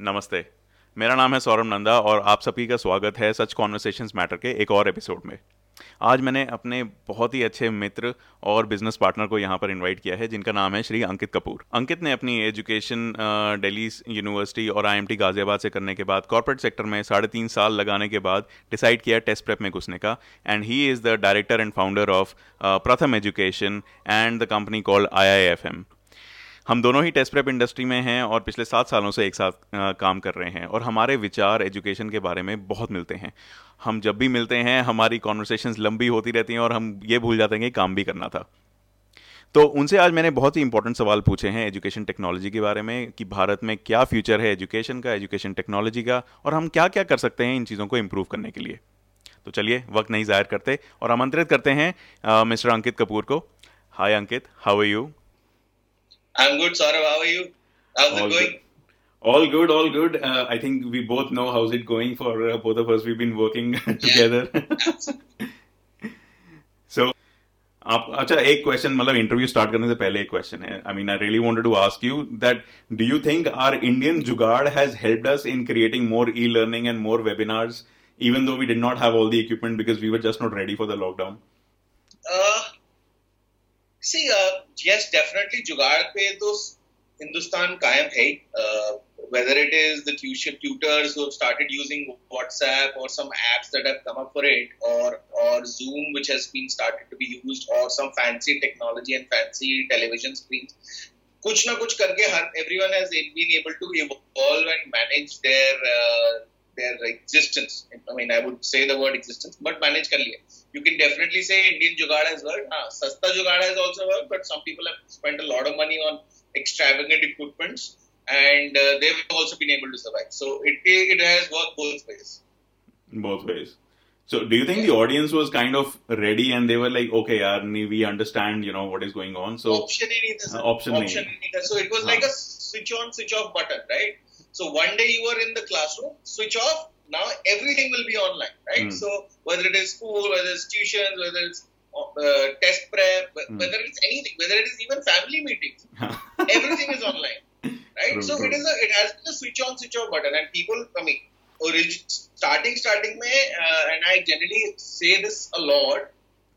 नमस्ते। मेरा नाम है सौरभ नंदा और आप सभी का स्वागत है सच कॉन्वर्सेशंस मैटर के एक और एपिसोड में। आज मैंने अपने बहुत ही अच्छे मित्र और बिज़नेस पार्टनर को यहाँ पर इनवाइट किया है, जिनका नाम है श्री अंकित कपूर। अंकित ने अपनी एजुकेशन दिल्ली यूनिवर्सिटी और आईएमटी गाजियाबाद से करने के बाद कॉर्पोरेट सेक्टर में साढ़े तीन साल लगाने के बाद डिसाइड किया टेस्ट प्रेप में घुसने का। And he is the director and founder of Pratham education and the company called I हम दोनों ही टेस्ट प्रेप इंडस्ट्री में हैं और पिछले सात सालों से एक साथ काम कर रहे हैं और हमारे विचार एजुकेशन के बारे में बहुत मिलते हैं। हम जब भी मिलते हैं, हमारी कॉन्वर्सेशंस लंबी होती रहती हैं और हम ये भूल जाते हैं कि काम भी करना था। तो उनसे आज मैंने बहुत ही इंपॉर्टेंट सवाल पूछे हैं एजुकेशन टेक्नोलॉजी के बारे में कि भारत में क्या फ्यूचर है एजुकेशन का एजुकेशन टेक्नोलॉजी का और हम क्या क्या कर सकते हैं इन चीज़ों को इम्प्रूव करने के लिए। तो चलिए, वक्त नहीं ज़ाहिर करते और आमंत्रित करते हैं मिस्टर अंकित कपूर को। Hi Ankit. How are you I'm good, Saurav. How are you? How's all it going? Good. All good, all good. Uh, I think we both know how's it going for uh, both of us. We've been working together. so, आप अच्छा एक question मतलब interview start करने से पहले एक question है I mean I really wanted to ask you that do you think are Indian jugaad has helped us in creating more e learning and more webinars even though we did not have all the equipment because we were just not ready for the lockdown? Uh, Uh, yes, definitely जुगाड़ पे तो हिंदुस्तान कायम है uh, whether it is the tutors who have started using WhatsApp or some apps that have come up for it, or or Zoom which has been started to be used, or some fancy technology and fancy television screens. कुछ ना कुछ करके हर has been able to evolve and manage their uh, their existence. I mean, I would say the word existence, but manage कर लिया. You can definitely say Indian Jugaad has worked. Uh, Sasta Jugaad has also worked, but some people have spent a lot of money on extravagant equipments and uh, they've also been able to survive. So it, it has worked both ways. Both ways. So do you think yeah. the audience was kind of ready and they were like, okay, yaar, we understand, you know, what is going on. So option uh, option, option So it was like a switch on, switch off button, right? So one day you were in the classroom, switch off, now everything will be online, right? Mm. So whether it is school, whether it's tuitions, whether it's uh, test prep, mm. whether it's anything, whether it is even family meetings, everything is online, right? True, so true. it is a, it has been a switch on, switch off button, and people, I mean, starting starting में, uh, and I generally say this a lot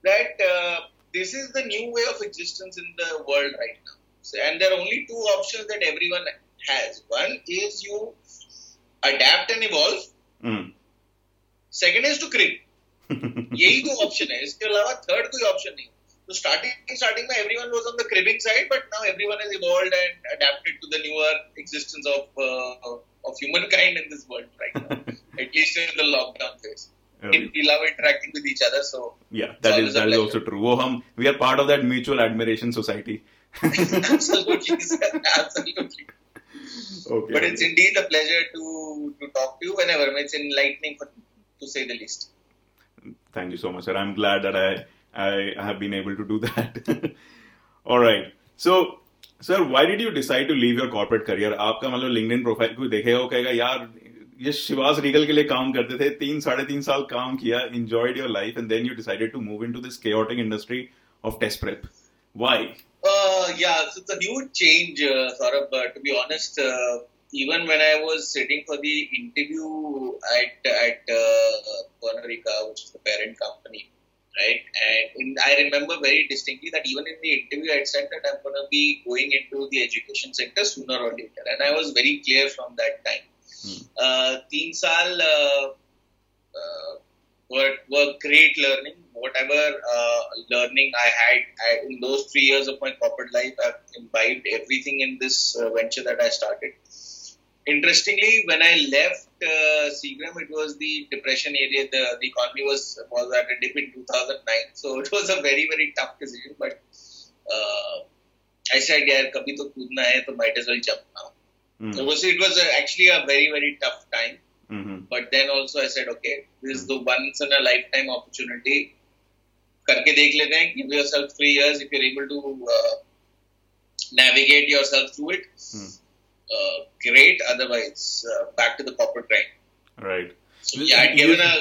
that uh, this is the new way of existence in the world right now. So, and there are only two options that everyone has. One is you adapt and evolve, second is to crib यही दो option है। इसके अलावा third कोई option नहीं। तो starting starting में everyone was on the cribbing side but now everyone has evolved and adapted to the newer existence of of human kind in this world at least in the lockdown phase but that mutual admiration society Okay. But it's indeed a pleasure to to talk to you whenever. It's enlightening for, to say the least. Thank you so much, sir. I'm glad that I I have been able to do that. All right. So, sir, why did you decide to leave your corporate career? आपका मतलब LinkedIn profile कोई देखेगा कहेगा यार ये Shivas Regal के लिए काम करते थे तीन साढ़े तीन साल काम किया enjoyed your life and then you decided to move into this chaotic industry of test prep. Why? Uh, yeah, so it's a new change, uh, Saurabh. But to be honest, uh, even when I was sitting for the interview at at uh, Pernod Ricard, which is the parent company, right? And in, I remember very distinctly that even in the interview, I said that I'm going to be going into the education sector sooner or later, and I was very clear from that time. Hmm. Uh, teen saal, uh, uh, were, were great learning Whatever uh, learning I had I, in those three years of my corporate life, I've imbibed everything in this uh, venture that I started interestingly, when I left uh, Seagram, it was the depression area. The, the economy was was at a dip in 2009, so it was a very very tough decision. But uh, I said, "Yeah, kabhi to kudna hai, to might as well jump now." Mm-hmm. So it was, it was actually a very very tough time. Mm-hmm. But then also I said, "Okay, this is the once in a lifetime opportunity." करके देख लेते हैं give yourself three years if you're able to uh, navigate yourself through it hmm. Uh, great. Otherwise, uh, back to the corporate grind. Right. So, yeah, I'd given a,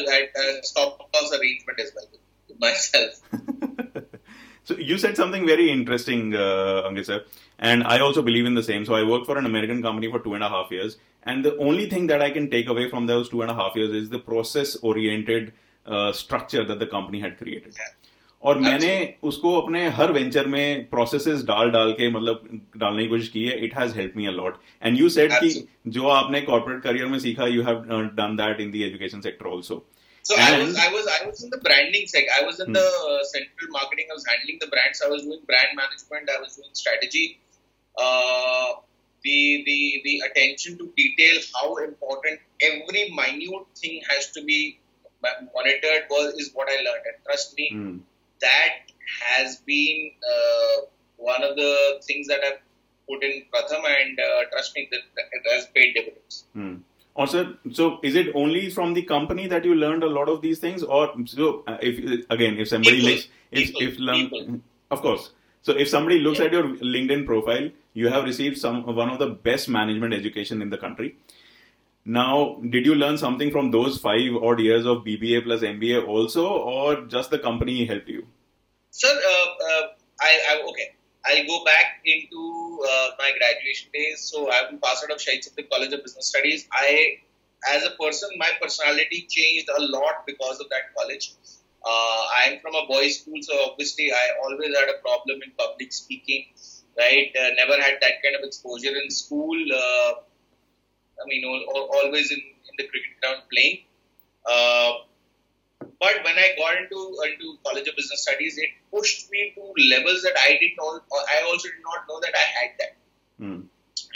a stop loss arrangement as well with myself. So you said something very interesting, uh, Angit sir, and I also believe in the same. So I worked for an American company for two and a half years, and the only thing that I can take away from those two and a half years is the process-oriented uh, structure that the company had created. और मैंने उसको अपने हर venture में processes डाल डाल के मतलब डालने की कोशिश की है it has help me a lot and you said कि जो आपने कॉर्पोरेट करियर में सीखा you have done that in the education sector also So and, I was I was I was in the branding sec. I was in hmm. the uh, central marketing. I was handling the brands. I was doing brand management. I was doing strategy. Uh, the the the attention to detail, how important every minute thing has to be monitored was is what I learned. And trust me, hmm that has been uh, one of the things that I've put in Pratham, and uh, trust me, that, it has paid dividends. Hmm. Also, so is it only from the company that you learned a lot of these things, or so uh, if again, if somebody people, looks, if people, if learn, of course. So if somebody looks yeah. at your LinkedIn profile, you have received some one of the best management education in the country. Now, did you learn something from those five odd years of BBA plus MBA also, or just the company helped you? Sir, uh, uh, I, I, okay. I'll go back into uh, my graduation days. So I'm passed out of Shaheed Sukhdev College of Business Studies. I, as a person, my personality changed a lot because of that college. Uh, I'm from a boys' school, so obviously I always had a problem in public speaking. Right, uh, never had that kind of exposure in school. Uh, I mean, always in, in the cricket ground playing. Uh, but when I got into into College of Business Studies, it pushed me to levels that I did not. I also did not know that I had that. Mm.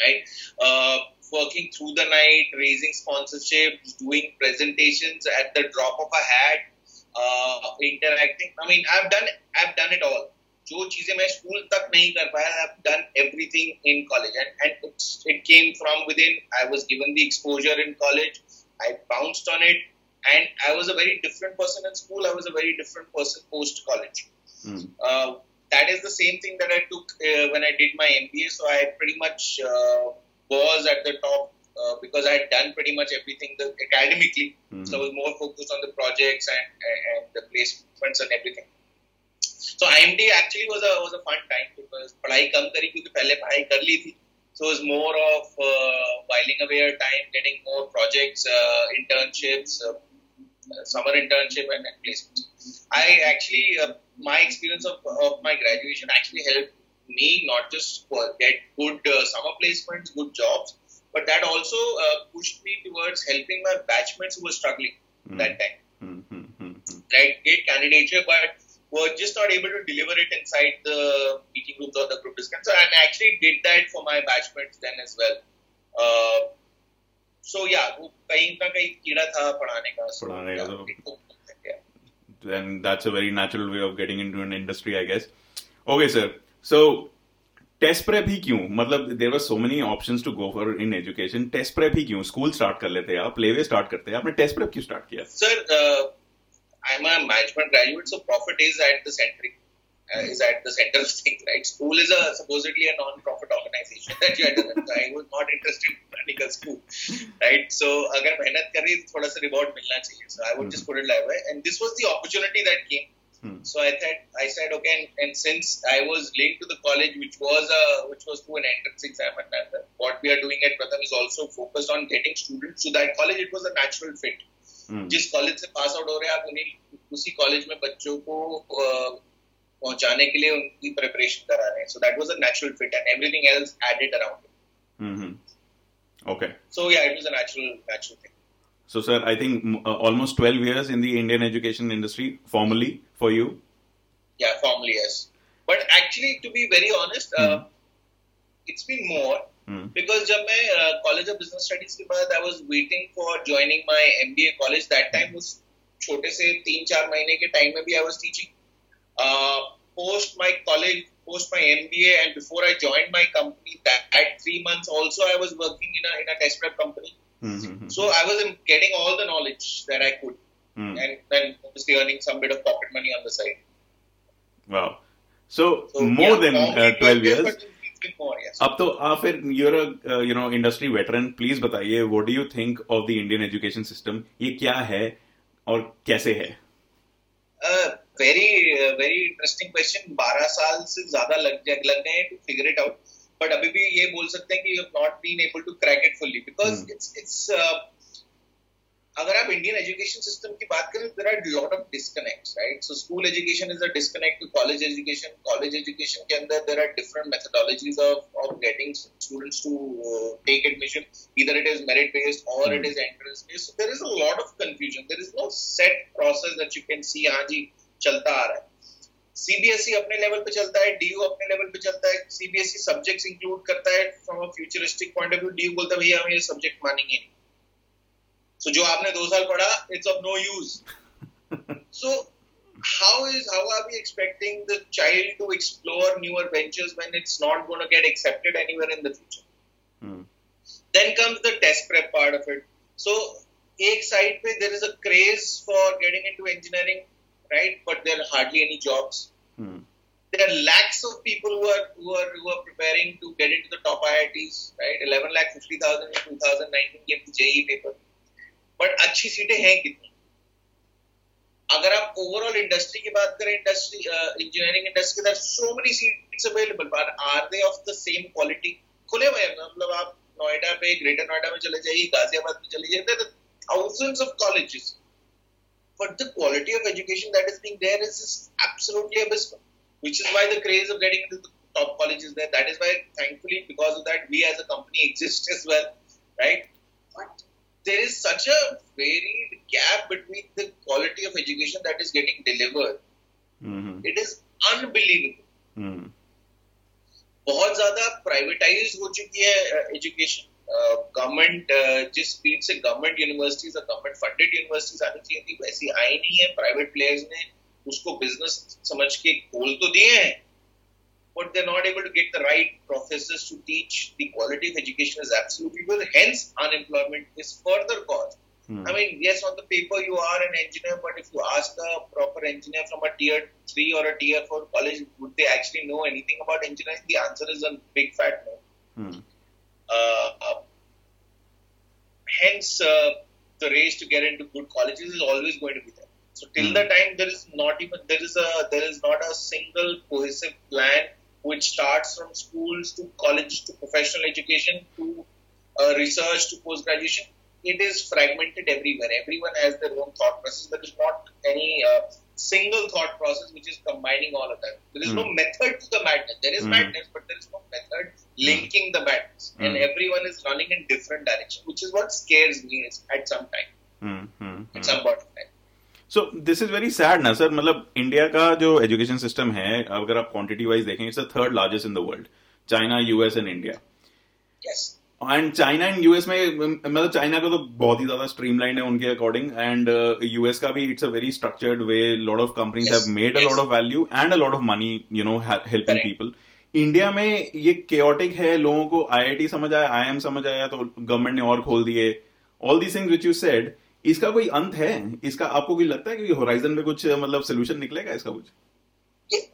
Right, uh, working through the night, raising sponsorships, doing presentations at the drop of a hat, uh, interacting. I mean, I've done I've done it all. जो चीजें मैं school तक नहीं कर पाया I have done everything in college and and it came from with in I was given the exposure in college I bounced on it and I was a very different person in school. I was a very different person post college. Mm. Uh, that is the same thing that I took uh, when I did my MBA. So I pretty much uh, was at the top uh, because I had done pretty much everything the, academically. Mm. So I was more focused on the projects and, and the placements and everything. So IMD actually was a was a fun time because पढ़ाई कम करी क्योंकि पहले पढ़ाई कर ली थी. So it was more of uh, whiling away our time, getting more projects, uh, internships, uh, summer internship and, and placements. I actually, uh, my experience of, of my graduation actually helped me not just get good uh, summer placements, good jobs, but that also uh, pushed me towards helping my batchmates who were struggling mm. that time. Mm-hmm. Right, great candidature, but were just not able to deliver it inside the meeting groups or the group discussion. So, and I actually did that for my batchmates then as well. Uh, so yeah, वो कहीं ना कहीं कीड़ा था पढ़ाने का. पढ़ाने का तो. Then that's a very natural way of getting into an industry, I guess. Okay, sir. So test prep ही क्यों मतलब देर वर so many options to go for in education test prep ही क्यों स्कूल स्टार्ट कर लेते आप प्लेवे स्टार्ट करते हैं आपने test prep क्यों स्टार्ट किया sir I'm a management graduate, so profit is at the center. Uh, is at the center of things, right? School is a supposedly a non-profit organization that you had to I was not interested in running a school, right? So अगर मेहनत करी तो थोड़ा सा reward मिलना चाहिए. So I would mm-hmm. just put it that way. And this was the opportunity that came. Hmm. So I said, I said, okay, and, and, since I was linked to the college, which was a, which was through an entrance exam, and what we are doing at Pratham is also focused on getting students to that college. It was a natural fit. जिस college से pass out हो रहे हैं आप उन्हीं उसी college में बच्चों को पहुँचाने के लिए उनकी प्रिपरेशन करा रहे हैं। So that was a natural fit and everything else added around hmm okay so yeah it was a natural natural thing so sir I think almost 12 years in the Indian education industry formally for you yeah formally yes but actually to be very honest it's been more because जब मैं college of business studies के बाद I was waiting for joining my MBA college that time उस छोटे से तीन चार महीने के टाइम में भी I was teaching post my college post my MBA and before I joined my company, that at three months also I was working in a in a test prep company. Mm-hmm. So I was getting all the knowledge that I could, mm. and then obviously earning some bit of pocket money on the side. Wow! So, so more yeah, than uh, twelve years. अब तो आप फिर your you know industry industry please बताइए वो do you think of the Indian education system ये क्या है और कैसे है? वेरी वेरी इंटरेस्टिंग क्वेश्चन 12 साल से ज़्यादा लग लग गए to figure it out but अभी भी ये बोल सकते हैं कि you have not been able to crack it fully because it's it's अगर आप इंडियन एजुकेशन सिस्टम की बात करें there are lot of disconnect right so school education is a disconnect to college education college education के अंदर there are different methodologies of of getting students to take admission either it is merit based or it is based so, there is a lot of confusion. There is no set process that you can see हाँ जी, चलता आ रहा है. CBSE E अपने level पे चलता है डीयू अपने लेवल पे चलता है। सीबीएसई सब्जेक्ट्स इंक्लूड करता है from a futuristic point of view DU बोलता है, भैया, हम ये सब्जेक्ट मानेंगे नहीं. सो so, जो आपने दो साल पढ़ा it's of no use so how is how are we expecting the child to explore newer ventures when it's not going to get accepted anywhere in the future hmm. then comes the test prep part of it so एक side पे there is a craze for getting into engineering right but there hardly any jobs there lakhs of people who are who are who are preparing to get into the top IITs right 11 lakh 50000 in 2019 gave the JE paper hmm. But अच्छी सीटें हैं कितनी? अगर आप overall industry की बात करें industry engineering industry की so many seats available but are they of the same quality खुले हुए मतलब आप नोएडा पे, ग्रेटर नोएडा में चले जाइए, गाजियाबाद में चले जाइए thousands of colleges but the quality of education that is being there is absolutely abysmal which is why the craze of getting to the top colleges that is why thankfully because of that we as a company exist as well right there is such a varied gap between the quality of education that is getting delivered. Mm-hmm. it is unbelievable. Mm-hmm. बहुत ज़्यादा privatise हो चुकी है education government जिस speed से government universities और government funded universities आनी चाहिए थी वैसी आई नहीं है. प्राइवेट प्लेयर्स ने उसको बिज़नेस समझ के खोल तो दिए हैं. But they're not able to get the right professors to teach. The quality of education is absolutely good. Hence, unemployment is further caused. Hmm. I mean, yes, on the paper you are an engineer, but if you ask a proper engineer from a tier three or a tier four college, would they actually know anything about engineering? The answer is a big fat no. Hmm. Uh, hence, uh, the race to get into good colleges is always going to be there. So till Hmm. the time there is not even there is a there is not a single cohesive plan which starts from schools to college to professional education to uh, research to post graduation. It is fragmented everywhere. Everyone has their own thought process. There is not any uh, single thought process which is combining all of them. There is no Hmm. method to the madness. There is Hmm. madness, but there is no method linking the madness. And Hmm. everyone is running in different direction, which is what scares me is at some time, Hmm. Hmm. at some point of time. So this is very sad ना sir मतलब India का जो education system है अगर आप quantity wise देखें it's third largest in the world China US and India and China and US में मतलब चाइना का तो बहुत ही ज़्यादा स्ट्रीमलाइन है उनके अकॉर्डिंग एंड यूएस का भी it's a very structured way lot of companies. Have made a. Lot of value and a lot of money you know helping people India में ये केओटिक है लोगों को आईआईटी समझ आया आईएम समझ आया तो गवर्नमेंट ने और खोल दिए. All these things which you said इसका कोई अंत है इसका आपको कोई लगता है कि होराइजन में कुछ मतलब सोल्यूशन निकलेगा इसका कुछ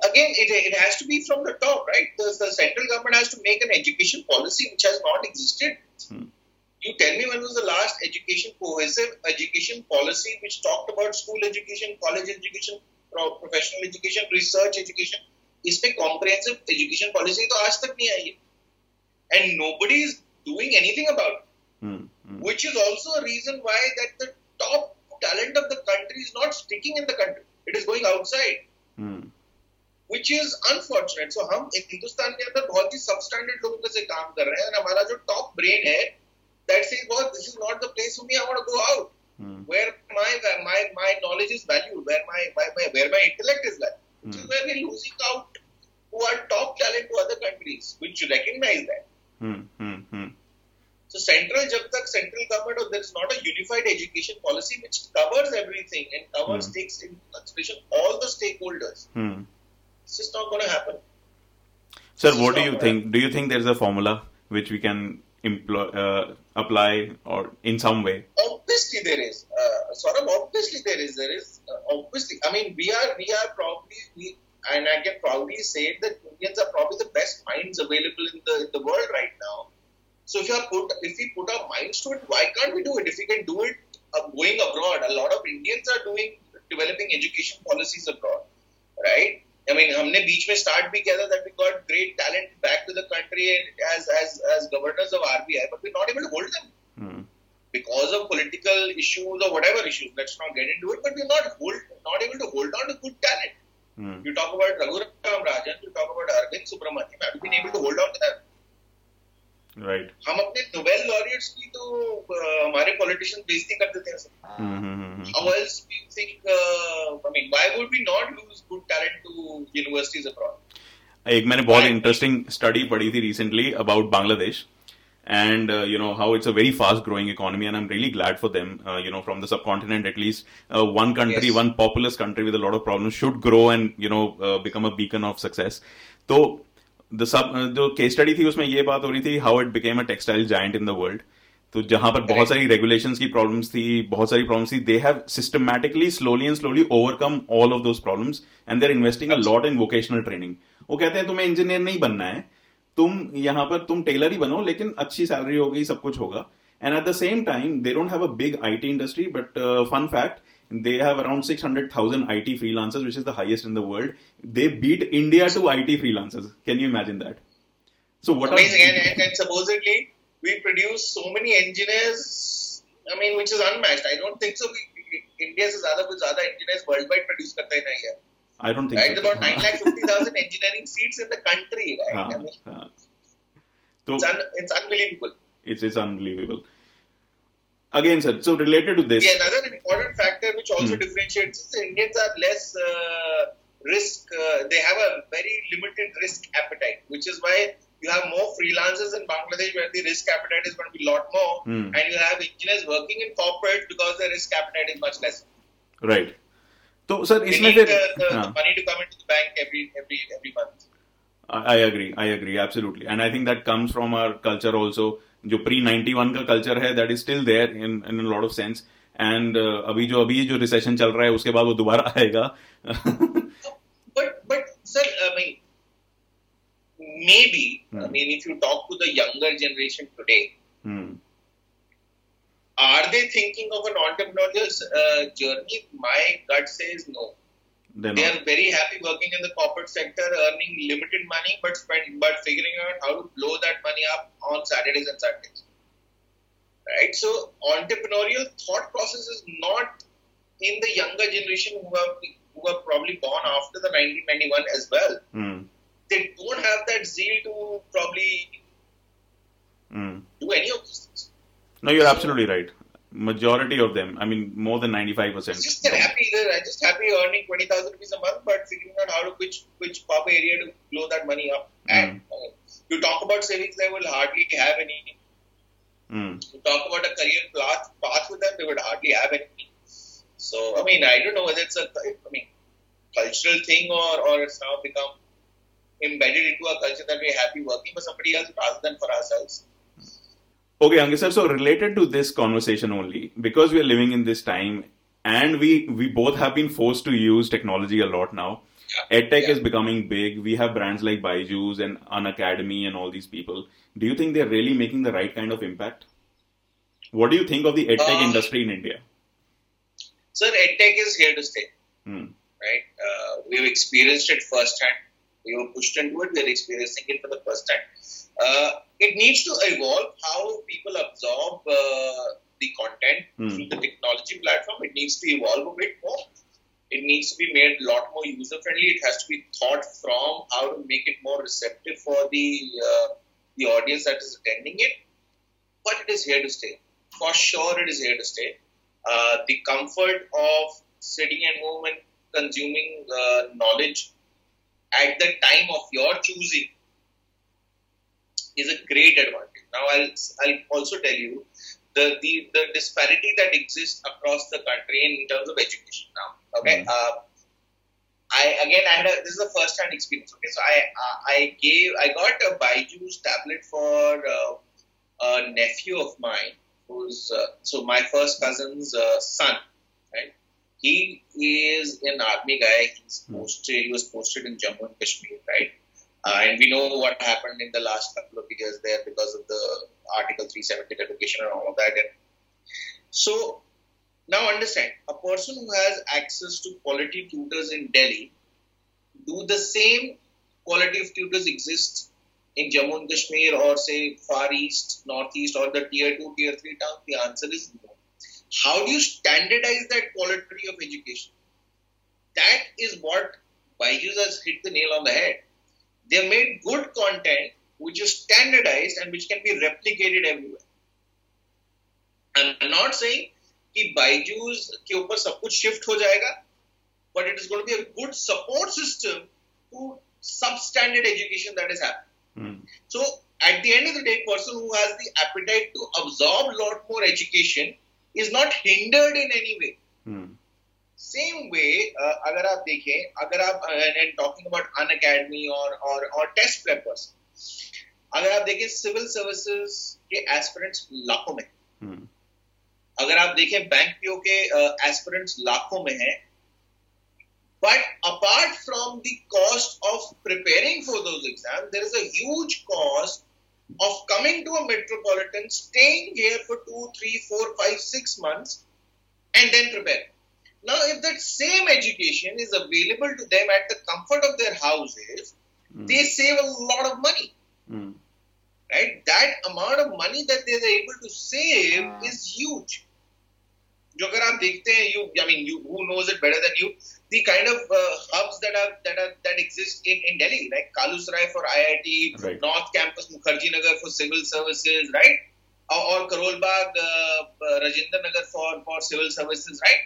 Again, it, it has to be from the top, right? The, the central government has to make an education policy which has not existed. Hmm. You tell me when was the last education cohesive education policy which talked about school education, college education, pro- professional education, research education. इस पे comprehensive education policy तो आज तक नहीं आई है. Doing anything about it. Hmm, hmm, which is also a reason why that the top talent of the country is not sticking in the country. It is going outside, hmm, which is unfortunate. So हम एक हिंदुस्तान के अंदर बहुत ही substandard लोगों से काम कर रहे हैं और हमारा जो top brain है that says, "Well, this is not the place for me. I want to go out hmm, where my my my knowledge is valued, where my, my, my where my intellect is valued." Which is Hmm. where we're losing out who are top talent to other countries, which recognize that. Hmm, hmm, hmm, So central jab central government or there's not a unified education policy which covers everything and covers mm. takes in consideration all the stakeholders. Mm. it's just not going to happen. Sir what do you think? happen. do you think there's a formula which we can employ uh, apply or in some way? Obviously there is. Uh, obviously there is. There is uh, obviously i mean we are we are probably we and i can probably say that indians are probably the best minds available in the in the world right now. So if we put our minds to it, why can't we do it? If we can do it uh, going abroad, a lot of Indians are doing developing education policies abroad, right? I mean, हमने बीच में start भी that we got great talent back to the country as governors of RBI, but we're not able to hold them. Hmm. Because of political issues or whatever issues, let's not get into it. But we're not hold, not able to hold on to good talent. Hmm. You talk about Raghuram Rajan, you talk about Arvind Subramanian. Have you been able to hold on to that? Right very fast growing economy and am really glad for them you know from the subcontinent at least one country one populous country with should grow and you know become a beacon of success तो the sub uh, जो case study थी उसमें ये बात हो रही थी how it became a textile giant in the world तो जहाँ पर बहुत सारी रेगुलेशंस की प्रॉब्लम्स थी बहुत सारी प्रॉब्लम्स थी they have systematically slowly and slowly overcome all of those problems and they are investing a lot in vocational training वो कहते हैं तुम्हें इंजीनियर नहीं बनना है तुम यहाँ पर तुम टेलर ही बनो लेकिन अच्छी सैलरी होगी सब कुछ होगा. And at the same time they don't have a big IT industry but fun fact they have around 600,000 IT freelancers, which is the highest in the world. They beat India to IT freelancers. Can you imagine that? So what Amazing, are and, and, and supposedly we produce so many engineers. I mean, which is unmatched. I don't think so. We, we, India से ज्यादा कुछ ज्यादा engineers worldwide produce करता ही नहीं है. I don't think Right, so. about nine lakh fifty thousand engineering seats in the country. Right, हाँ, I mean, हाँ. तो it's, un, it's unbelievable. it's it's unbelievable. Again, sir, so related to this. Yeah, another important factor which also hmm. differentiates is Indians are less uh, risk, uh, they have a very limited risk appetite, which is why you have more freelancers in Bangladesh where the risk appetite is going to be a lot more, hmm. and you have engineers working in corporate because the risk appetite is much less. Right. So, sir, they need the, the, uh, the, money to come into the bank every every every month. I agree. I agree absolutely, and I think that comes from our culture also. जो pre 91 का culture है that is still there in in lot of sense and अभी जो अभी जो recession चल रहा है उसके बाद वो दोबारा आएगा but sir, I mean, maybe I Hmm. mean if you talk to the younger generation today, Hmm. are they thinking of an entrepreneurial uh, journey? My gut says no. They're They are very happy working in the corporate sector, earning limited money, but spend, but figuring out how to blow that money up on Saturdays and Sundays. Right. So entrepreneurial thought process is not in the younger generation who have who are probably born after the 1991 as well. Hmm. They don't have that zeal to probably Hmm. do any of these things. No, you're absolutely right. Majority of them, I mean, more than 95%. Just they're happy. They're just happy earning twenty thousand rupees a month, but figuring out how to which which pop area to blow that money up. And uh, you talk about savings, they will hardly have any. Hmm. You talk about a career path path with them, they would hardly have any. So I mean, I don't know whether it's a I mean cultural thing or or it's now become embedded into a culture that we're happy working for somebody else rather than for ourselves. Okay, Ankit sir. So related to this conversation only, because we are living in this time, and we we both have been forced to use technology a lot now. EdTech Yeah. is becoming big. We have brands like Byju's and Unacademy and all these people. Do you think they're really making the right kind of impact? What do you think of the EdTech Uh, industry in India? Sir, EdTech is here to stay. Hmm. right? Uh, we've experienced it firsthand. We were pushed into it. We're experiencing it for the first time. Uh, it needs to evolve how people absorb uh, the content Hmm. through the technology platform. It needs to evolve a bit more. It needs to be made a lot more user friendly. It has to be thought from how to make it more receptive for the uh, the audience that is attending it. But it is here to stay. For sure, it is here to stay. Uh, the comfort of sitting at home and consuming uh, knowledge at the time of your choosing is a great advantage. Now, I'll, I'll also tell you the, the, the disparity that exists across the country in terms of education now. Okay. Mm. Uh, I again, I had a, this is a first-hand experience. Okay, so I uh, I gave I got a Byju's tablet for uh, a nephew of mine, who's uh, so my first cousin's uh, son, right? He is an army guy. He's Hmm. posted. He was posted in Jammu and Kashmir, right? Uh, and we know what happened in the last couple of years there because of the Article 370 revocation and all of that. And so now understand, a person who has access to quality tutors in Delhi do the same quality of tutors exist in Jammu and Kashmir or say Far East, Northeast or the tier 2, tier 3 towns? The answer is no. How do you standardize that quality of education? That is what Byju's has hit the nail on the head. They made good content which is standardized and which can be replicated everywhere. And I'm not saying कि बाइजूस के ऊपर सब कुछ shift हो जाएगा but it is going to be a good support system to substandard education that is happening. Hmm. So at the end of the day, person who has the appetite to absorb a lot more education is not hindered in any way. Hmm. Same way uh, अगर आप देखें अगर आप talking about Unacademy और और और test papers अगर आप देखें सिविल सर्विसेज़ के एस्पिरेंट्स लाखों में hmm. अगर आप देखें बैंक पीओ के एस्पिरेंट्स uh, लाखों में हैं but apart from the cost of preparing for those exam there is huge cost of coming to a metropolitan, staying here for two, three, four, five, six months, and then prepare. now if that same education is available to them at the comfort of their houses Hmm. they save a lot of money Hmm. right? That amount of money that they are able to save is huge. जो अगर आप देखते हैं you I mean you who knows it better than you the kind of uh, hubs that are that are that exist in in Delhi like Kalusrai for IIT Right. North Campus Mukherjee Nagar for civil services right or, or Karol Bagh uh, uh, Rajinder Nagar for for civil services right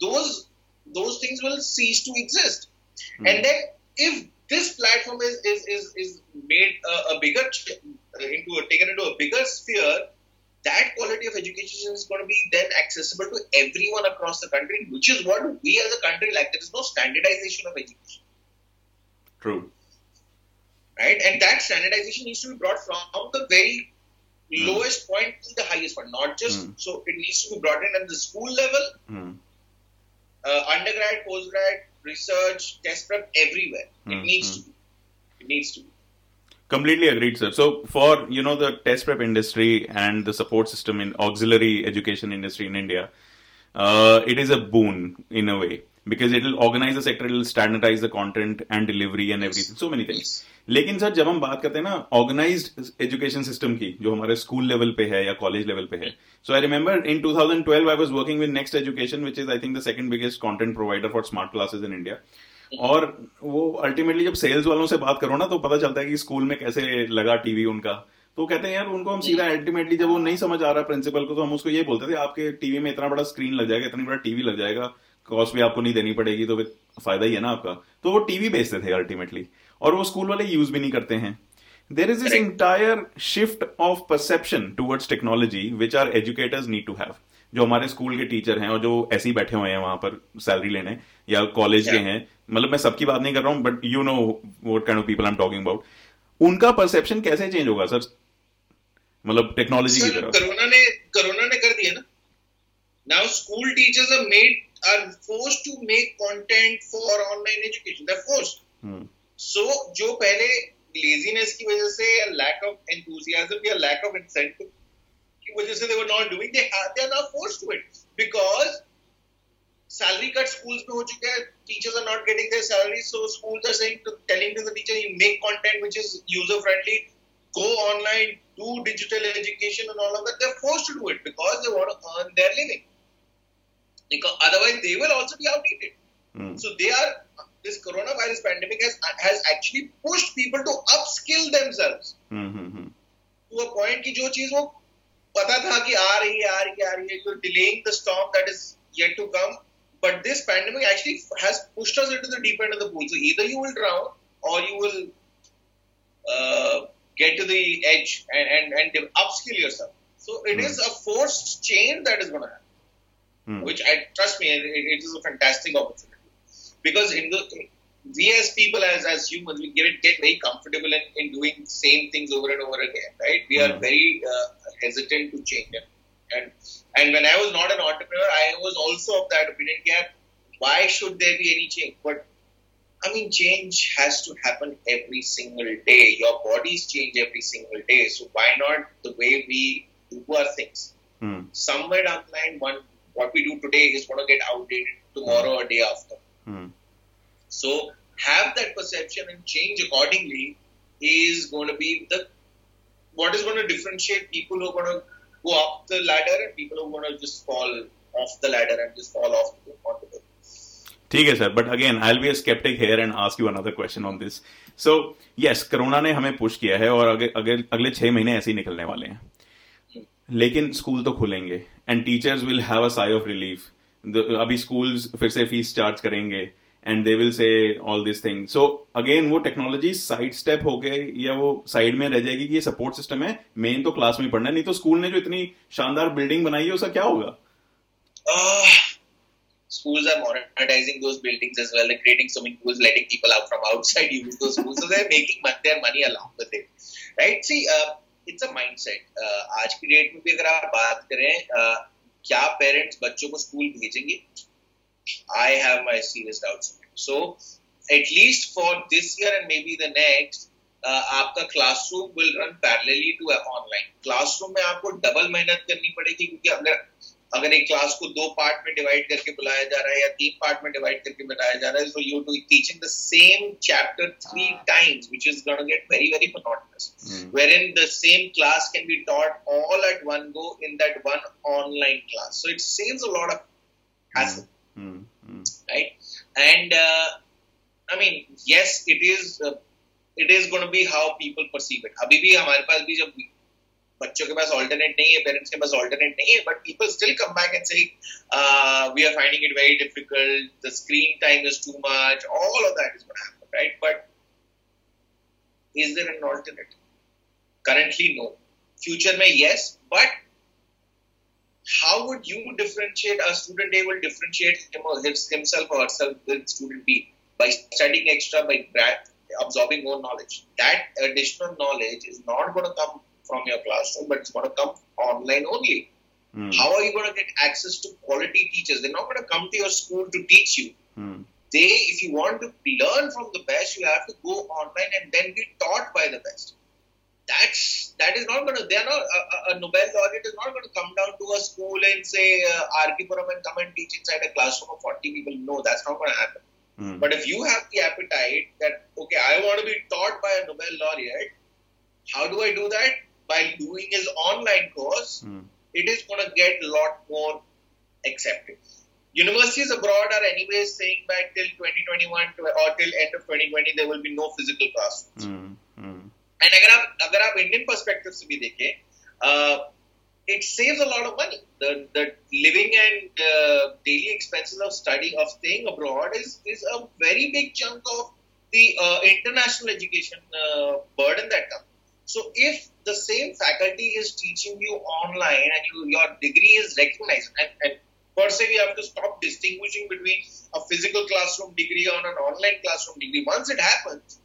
Those those things will cease to exist Hmm. and then if this platform is is is, is made a, a bigger into a, taken into a bigger sphere that quality of education is going to be then accessible to everyone across the country which is what we as a country like there is no standardization of education True. right and that standardization needs to be brought from the very Hmm. lowest point to the highest point not just Hmm. so it needs to be brought in at the school level Hmm. Uh, undergrad postgrad research test prep everywhere it needs hmm. to be it needs to be Completely agreed, sir. So for you know the test prep industry and the support system in auxiliary education industry in India, uh, it is a boon in a way because it will organize the sector, it will standardize the content and delivery and everything, so many things. लेकिन sir जब हम बात करते हैं ना organised education system की जो हमारे स्कूल लेवल पे है या कॉलेज लेवल पे है so I remember in 2012 I was working with Next Education which is I think the second biggest content provider for smart classes in India और वो अल्टीमेटली जब सेल्स वालों से बात करो ना तो पता चलता है कि स्कूल में कैसे लगा टीवी उनका तो कहते हैं यार उनको हम सीधा अल्टीमेटली जब वो नहीं समझ आ रहा प्रिंसिपल को तो हम उसको ये बोलते थे आपके टीवी में इतना बड़ा स्क्रीन लग जाएगा इतनी बड़ा टीवी लग जाएगा कॉस्ट भी आपको नहीं देनी पड़ेगी तो फिर फ़ायदा ही है ना आपका। तो वो टीवी बेचते थे अल्टीमेटली और वो स्कूल वाले यूज़ भी नहीं करते हैं। There is this entire shift of perception towards technology which are educators need to have जो हमारे स्कूल के टीचर हैं और जो ऐसे ही बैठे हुए हैं वहाँ पर सैलरी लेने या कॉलेज yeah. के हैं मतलब मैं सबकी बात नहीं कर रहा हूँ but you know what kind of people I am talking about उनका परसेप्शन कैसे चेंज होगा सर मतलब टेक्नोलॉजी की तरफ़। कोरोना ने कोरोना ने कर दिया ना। Now school teachers are made are force to make content for online education they force हम्म, सो जो पहले लेजीनेस की वजह से या लैक ऑफ एंथुसियाज्म या लैक ऑफ इंसेंटिव की वजह से दे were not doing they they are now forced to it because salary cut schools में हो चुका है teachers are not getting their salary so schools are saying to, telling to the teacher you make content which is user friendly go online do digital education and all of that they're forced to do it because they want to earn their living because otherwise they will also be outdated hmm, so they are this coronavirus pandemic has has actually pushed people to upskill themselves hmm, hmm, hmm, to a point कि जो चीज वो पता था कि आ रही है आ रही है आ रही है you're delaying the storm that is yet to come but this pandemic actually has pushed us into the deep end of the pool so either you will drown or you will uh, get to the edge and, and, and upskill yourself so it is a forced change that is going to happen mm. which I trust me, it, it is a fantastic opportunity because in the we as people, as as humans, we get get very comfortable in, in doing same things over and over again, right? We mm. are hmm. very uh, hesitant to change and and when I was not an entrepreneur, I was also of that opinion. Yeah, why should there be any change? But I mean, change has to happen every single day. Your bodies change every single day, so why not the way we do our things? Mm. Somewhere down the line, one what we do today is going to get outdated tomorrow or day after. Hmm, So have that perception and change accordingly is going to be the what is going to differentiate people who are going to go up the ladder and people who are going to just fall off the ladder and just fall off onto the ठीक है sir but again I be skeptic here and ask you another question on this so yes corona ने हमें push किया है और अगे, अगे, अगले छह महीने ऐसे ही निकलने वाले हैं लेकिन स्कूल तो खुलेंगे and teachers will have a sigh of relief अभी स्कूल्स फिर से फ़ीस चार्ज करेंगे and they will say all this thing so again वो टेक्नोलॉजी साइड स्टेप हो गए या वो साइड में रह जाएगी कि ये सपोर्ट सिस्टम है मेन तो क्लास में पढ़ना है नहीं तो स्कूल ने जो इतनी शानदार बिल्डिंग बनाई है उसका क्या होगा uh, schools are monetizing those buildings as well, like creating swimming pools, letting people out from outside use those schools. So they're making their money along with it. Right? See, uh, it's a. Uh, आज की date में भी अगर आप बात करें uh, क्या parents बच्चों को स्कूल भेजेंगे? I have my serious doubts so at least for this year and maybe the next आपका classroom will run parallelly to online classroom में आपको डबल मेहनत करनी पड़ेगी क्योंकि अगर अगर एक क्लास को दो पार्ट में डिवाइड करके बुलाया जा रहा है या तीन पार्ट में डिवाइड करके बुलाया जा रहा है so you to teaching the same chapter three times which is gonna get very very monotonous wherein the same class can be taught all at one go in that one online class so it saves a lot of hassle right and I mean yes it is it is gonna be how people perceive it अभी भी हमारे पास भी जब बच्चों के पास alternate नहीं है पेरेंट्स के पास ऑल्टरनेट नहीं है but people still come back and से we are finding it very difficult the screen time is too much all of that is gonna happen right but is there an alternative currently no future may yes but how would you differentiate a student a will differentiate him or himself or herself with student b by studying extra by absorbing more knowledge that additional knowledge is not going to come from your classroom, but it's going to come online only. Mm. How are you going to get access to quality teachers? They're not going to come to your school to teach you. Mm. They, if you want to learn from the best, you have to go online and then be taught by the best. That's that is not going to. They are not a, a Nobel laureate is not going to come down to a school and say uh, R.K. Puram and come and teach inside a classroom of 40 people. No, that's not going to happen. Mm. But if you have the appetite that okay, I want to be taught by a Nobel laureate, how do I do that? by doing his online course, mm. it is going to get a lot more accepted. Universities abroad are anyways saying that till 2021 or till end of 2020 there will be no physical classrooms. Mm. Mm. And अगर आप अगर आप Indian perspective से भी देखें, uh, it saves a lot of money. The the living and uh, daily expenses of study of staying abroad is is a very big chunk of the uh, international education uh, burden that comes. So if the same faculty is teaching you online and you, your degree is recognized, and, and per se we have to stop distinguishing between a physical classroom degree on an online classroom degree. Once it happens,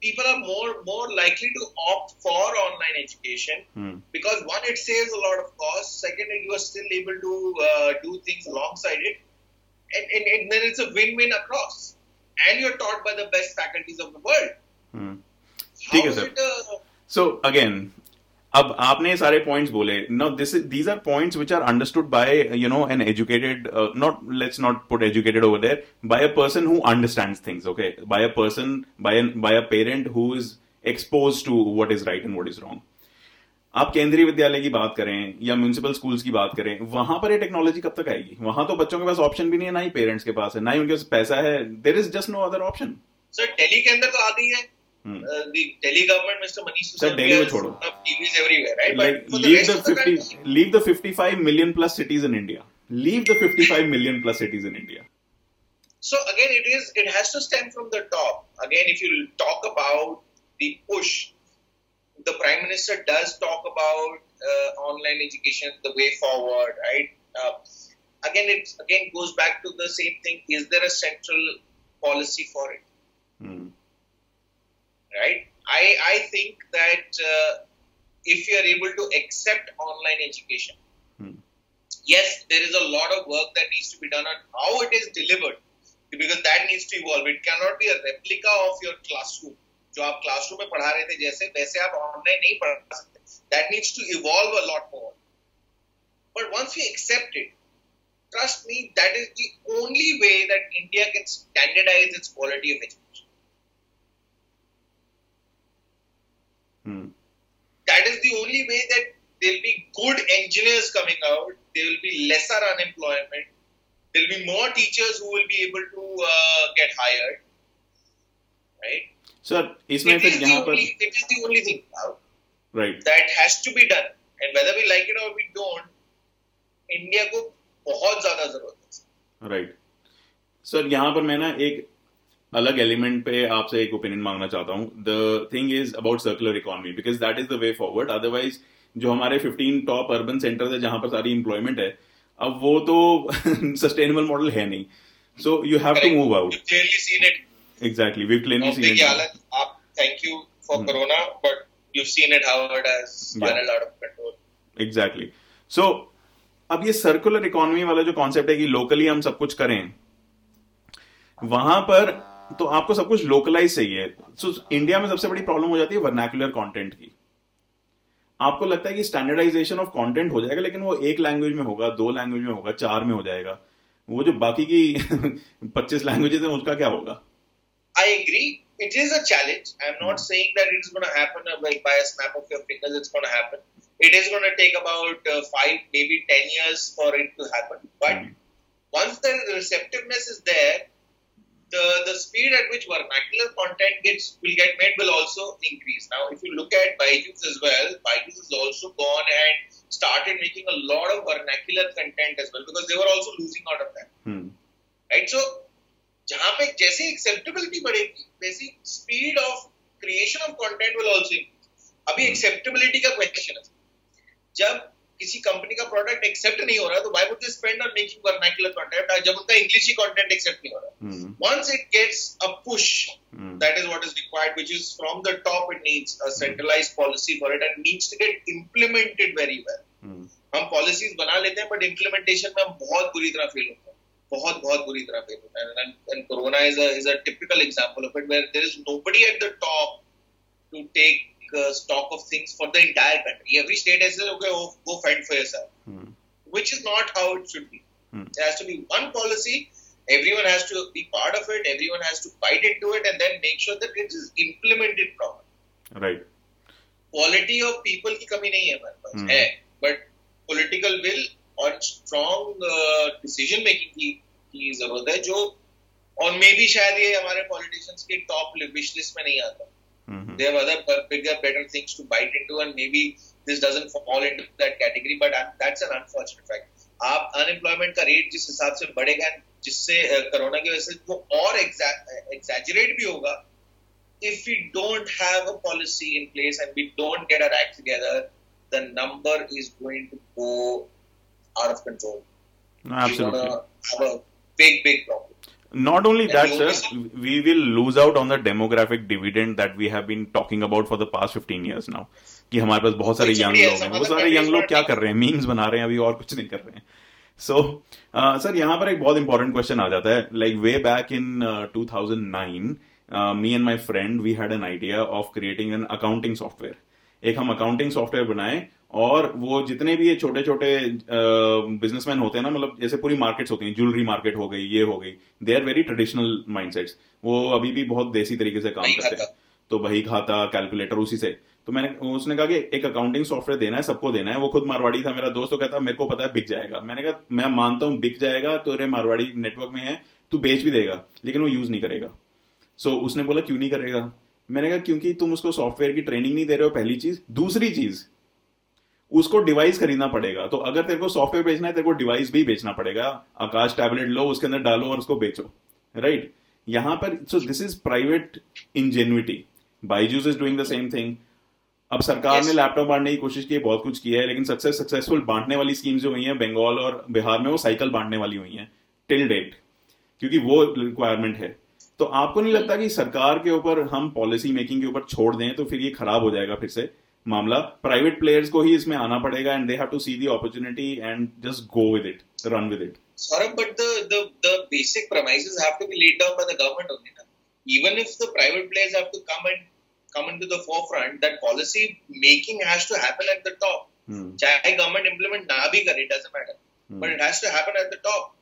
people are more more likely to opt for online education hmm. because one, it saves a lot of cost. Second, you are still able to uh, do things alongside it, and, and, and, then it's a win-win across. And you're taught by the best faculties of the world. Hmm. How is it a so again अब आपने सारे points बोले। No this these are points which are understood by you know an educated not let's not put educated over there by a person who understands things okay by a person by by a parent who is expose to what is right and what is wrong आप केंद्रीय विद्यालय की बात करें या municipal schools की बात करें, वहाँ पर ये टेक्नोलॉजी कब तक आएगी? वहाँ तो बच्चों के पास ऑप्शन भी नहीं है, ना ही पेरेंट्स के पास है, ना ही उनके पास पैसा है there is just no other option sir Delhi के अंदर तो आ गई है। Hmm. Uh, the Delhi government, Mr. Manish Sisodia, has put up TVs everywhere, right? Like, but leave the, the 50, country, leave the 55 million plus cities in India. Leave the 55 million plus cities in India. So again, it is it has to stem from the top. Again, if you talk about the push, the Prime Minister does talk about uh, online education, the way forward, right? Uh, again, it again goes back to the same thing. Is there a central policy for it? Hmm right? I, I think that uh, if you are able to accept online education, hmm. yes, there is a lot of work that needs to be done on how it is delivered because that needs to evolve. It cannot be a replica of your classroom. जो आप classroom में पढ़ा रहे थे जैसे वैसे आप online नहीं पढ़ा सकते that needs to evolve a lot more but once we accept it trust me, that is the only way that India can standardize its quality of education. That is the only way that there'll be good engineers coming out. There will be lesser unemployment. There'll be more teachers who will be able to uh, get hired. Right? Sir इसमें It फिर is, the यहाँ पर only, it is the only thing now right that has to be done. And whether we like it or we don't, India को बहुत ज्यादा जरूरत है right sir यहाँ पर मैं ना एक अलग एलिमेंट पे आपसे एक ओपिनियन मांगना चाहता हूँ। The thing is about circular economy because that is the way forward otherwise जो हमारे 15 टॉप अर्बन सेंटर्स है जहाँ पर सारी एम्प्लॉयमेंट है अब वो तो सस्टेनेबल मॉडल है नहीं। So you have to move out. Exactly we clearly seen हालत आप you for Hmm. corona, but you've seen it how it has spiraled out of control. Exactly so अब ये सर्कुलर इकोनॉमी वाला जो concept है कि लोकली हम सब कुछ करें वहाँ पर तो आपको सब कुछ लोकलाइज चाहिए। सो so, इंडिया में सबसे बड़ी प्रॉब्लम हो जाती है वर्नैकुलर कंटेंट की। आपको लगता है कि स्टैंडर्डाइजेशन ऑफ़ कंटेंट हो जाएगा लेकिन वो एक लैंग्वेज में होगा दो लैंग्वेज में होगा चार में हो जाएगा। वो जो बाकी की पच्चीस लैंग्वेजेस है उसका क्या होगा? I agree it is a challenge I am not saying that it is gonna happen like by a snap of your fingers it's gonna happen it is gonna take about 5 maybe 10 years for it to happen but once the receptiveness is there the receptiveness is there, the the speed at which vernacular content gets will get made will also increase. Now, if you look at Byju's as well, Byju's has also gone and started making a lot of vernacular content as well because they were also losing out of that. Hmm right so जहां पे जैसे acceptability बढ़ेगी वैसी speed of creation of content will also अभी Hmm. Acceptability का question है जब किसी कंपनी का प्रोडक्ट एक्सेप्ट नहीं हो रहा तो why would they spend on making vernacular content जब उनका इंग्लिश ही कंटेंट एक्सेप्ट नहीं हो रहा। Gets a push hmm that is what is required which is from the top it needs a centralized policy for it and needs to get implemented very well. हम्म हम policies बना लेते हैं but implementation में हम बहुत बुरी तरह fail होते हैं। बहुत बहुत बुरी तरह फेल होते हैं। And corona is a is a typical example of it where there is nobody at the top to take stock of things for the entire country every state has said okay oh, go fend for yourself hmm which is not how it should be Hmm. there has to be one policy everyone has to be part of it everyone has to fight into it and then make sure that it is implemented properly right quality of people की कमी नहीं है हमारे पास हम्म। है but political will और strong decision making की की जरूरत है जो और मे भी शायद ये हमारे पॉलिटिशियंस के टॉप विश लिस्ट में नहीं आता हम्म they have other bigger better things to bite into and maybe this doesn't fall into that category but I'm- that's an unfortunate fact आप अनएम्प्लॉयमेंट का रेट जिस हिसाब से बढ़ेगा जिससे कोरोना की वजह से वो और एग्जैजरेट भी होगा if we don't have a policy in place and we don't get our act together the number is going to go out of control we're absolutely gonna have a big big problem Not only that, sir, we will lose out on the demographic dividend that we have been talking about for the past 15 years now. कि हमारे पास बहुत सारे young लोग हैं। वो मतलब सारे young लोग क्या कर रहे हैं? मीम्स बना रहे हैं अभी और कुछ नहीं कर रहे हैं। सो सर यहाँ पर एक बहुत इंपॉर्टेंट क्वेश्चन आ जाता है। Like way back in 2009 me and my friend we had an idea of creating an accounting software एक हम अकाउंटिंग सॉफ्टवेयर बनाए और वो जितने भी ये छोटे छोटे बिजनेसमैन होते हैं ना मतलब जैसे पूरी मार्केट्स होती हैं ज्वेलरी मार्केट हो गई ये हो गई they are very traditional mindsets वो अभी भी बहुत देसी तरीके से काम करते हैं। तो बही खाता कैलकुलेटर उसी से। तो मैंने उसने कहा कि एक अकाउंटिंग सॉफ्टवेयर देना है सबको देना है। वो खुद मारवाड़ी था मेरा दोस्त तो कहता मेरे को पता है बिक जाएगा। मैंने कहा मैं मानता हूँ बिक जाएगा तो अरे मारवाड़ी नेटवर्क में है तू बेच भी देगा लेकिन वो यूज़ नहीं करेगा। सो उसने बोला क्यों नहीं करेगा? मैंने कहा क्योंकि तुम उसको सॉफ्टवेयर की ट्रेनिंग नहीं दे रहे हो पहली चीज़। दूसरी चीज़ उसको डिवाइस खरीदना पड़ेगा। तो अगर तेरे को सॉफ्टवेयर बेचना है तेरे को डिवाइस भी बेचना पड़ेगा। आकाश टैबलेट लो उसके अंदर डालो और उसको बेचो। Right right? यहाँ पर so this is private ingenuity Byju's is doing the same thing अब सरकार Yes. ने लैपटॉप बांटने की कोशिश की है बहुत कुछ किया है लेकिन सक्सेस सक्सेसफुल बांटने वाली स्कीम्स जो हुई हैं बंगाल और बिहार में वो साइकिल बांटने वाली हुई हैं टिल डेट क्योंकि वो रिक्वायरमेंट है। तो आपको नहीं लगता कि सरकार के ऊपर हम पॉलिसी मेकिंग के ऊपर छोड़ दें तो फिर ये खराब हो जाएगा फिर से? मामला प्राइवेट प्लेयर्स को ही इसमें आना पड़ेगा and they have to see the opportunity and just go with it run with it Saurabh, but the, the, the basic premises have to be laid down by the government only. na. Even if the private players have to come and come into the forefront, that policy making has to happen at the top. चाहे government implement ना भी करे, doesn't matter. But it has to happen at the top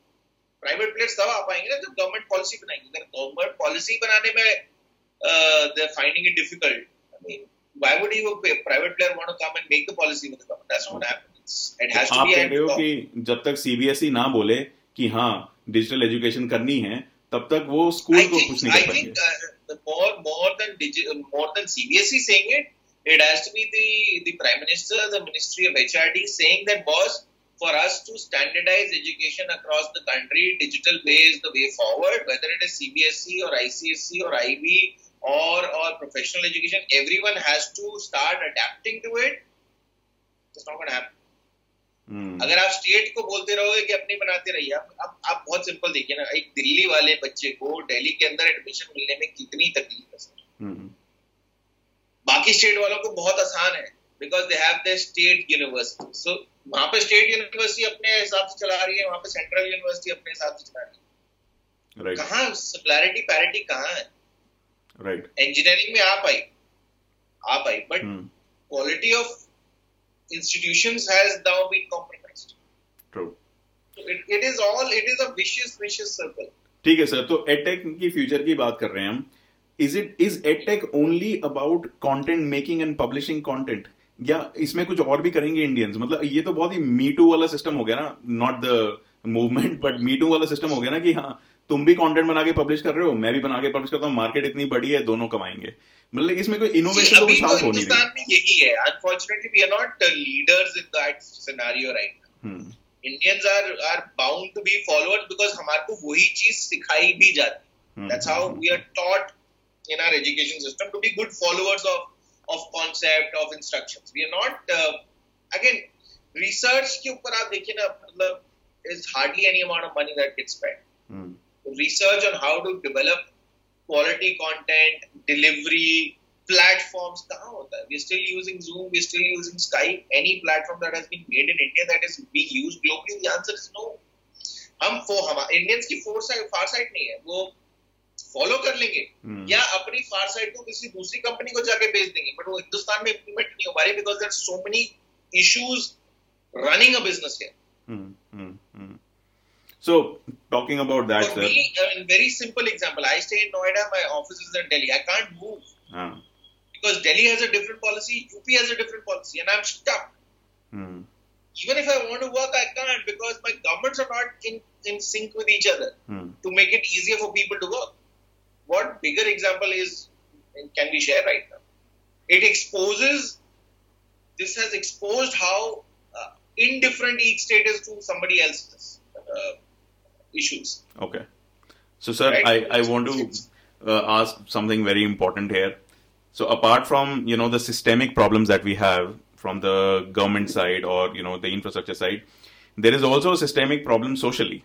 private players तब आ पाएँगे ना जब government policy बनाएँगे अगर गवर्नमेंट पॉलिसी बनाने में they finding it difficult I mean why would you a private player want to come and make the policy with the government that's not what happens it has to आप be कह रहे हो. कि जब तक CBSE ना बोले कि हाँ डिजिटल एजुकेशन करनी है तब तक वो स्कूल को कुछ नहीं I कर think पाएँगे uh, more more than digi- uh, more than CBSE saying it, it has to be the the Prime Minister, the Ministry of HRD saying that boss, for us to standardize education across the country, digital way is the way forward. Whether it is CBSE or ICSE or IB or or professional education, everyone has to start adapting to it. It's not going to happen. हम्म, अगर आप state को बोलते रहोगे कि अपनी बनाते रहिए आप आप, आप बहुत सिंपल देखिए ना एक दिल्ली वाले बच्चे को दिल्ली के अंदर एडमिशन मिलने में कितनी तकलीफ़ है सर। हम्म, बाकी स्टेट वालों को बहुत आसान है because they have the state university so वहाँ पे स्टेट यूनिवर्सिटी अपने हिसाब से चला रही है वहाँ पे सेंट्रल यूनिवर्सिटी अपने हिसाब से चला रही है। राइट कहाँ सिमिलैरिटी पैरिटी कहाँ है? राइट इंजीनियरिंग में आ पाई आ पाई but quality of institutions has now been compromised. True so it, it is all it is a vicious vicious circle. ठीक है सर तो एडटेक की फ्यूचर की बात कर रहे हैं हम। Is it is edtech only about content making and publishing content या इसमें कुछ और भी करेंगे इंडियंस मतलब ये तो बहुत ही मीटू वाला सिस्टम हो गया ना। Not the movement but me too वाला सिस्टम हो गया ना कि हाँ तुम भी कंटेंट बना के पब्लिश कर रहे हो मैं भी बना के पब्लिश करता हूँ मार्केट इतनी बड़ी है दोनों कमाएँगे। मतलब इसमें कोई इनोवेशन तो कुछ तो हो नहीं रही यही है। Unfortunately we are not leaders in that scenario right Indians are are bound to be followers because हमारे को वही चीज़ सिखाई भी जाती that's how we are taught in our education system to be good followers of of concept of instructions we are not again research के ऊपर आप देखिए ना मतलब is hardly any amount of money that gets spent research on how to develop quality content, delivery, platforms कहाँ होता है? We're still using Zoom, we're still using Skype. Any platform that has been made in India that is being used globally, the answer is no. हम फो हम Indians की foresight far sight नहीं है वो फॉलो कर लेंगे हम्म, या अपनी फार साइड को किसी दूसरी कंपनी को जाके बेच देंगे बट वो हिंदुस्तान में इम्प्लीमेंट नहीं हो पा रही because there so many issues running a business hmm, hmm, hmm. So, talking about that, For sir. Me, a very simple example. I stay in Noida, my office is in Delhi. I can't move. Ah. Because Delhi has a different policy, UP has a different policy, and I'm stuck. Hmm. Even if I want to work, I can't because my governments are not in, in sync with each other hmm. to make it easier for people to work. What bigger example is can we share right now? It exposes, this has exposed how uh, indifferent each state is to somebody else's. Uh, issues. Okay. So, sir, Right. I, I want to uh, ask something very important here. So, apart from you know the systemic problems that we have from the government side or you know the infrastructure side, there is also a systemic problem socially,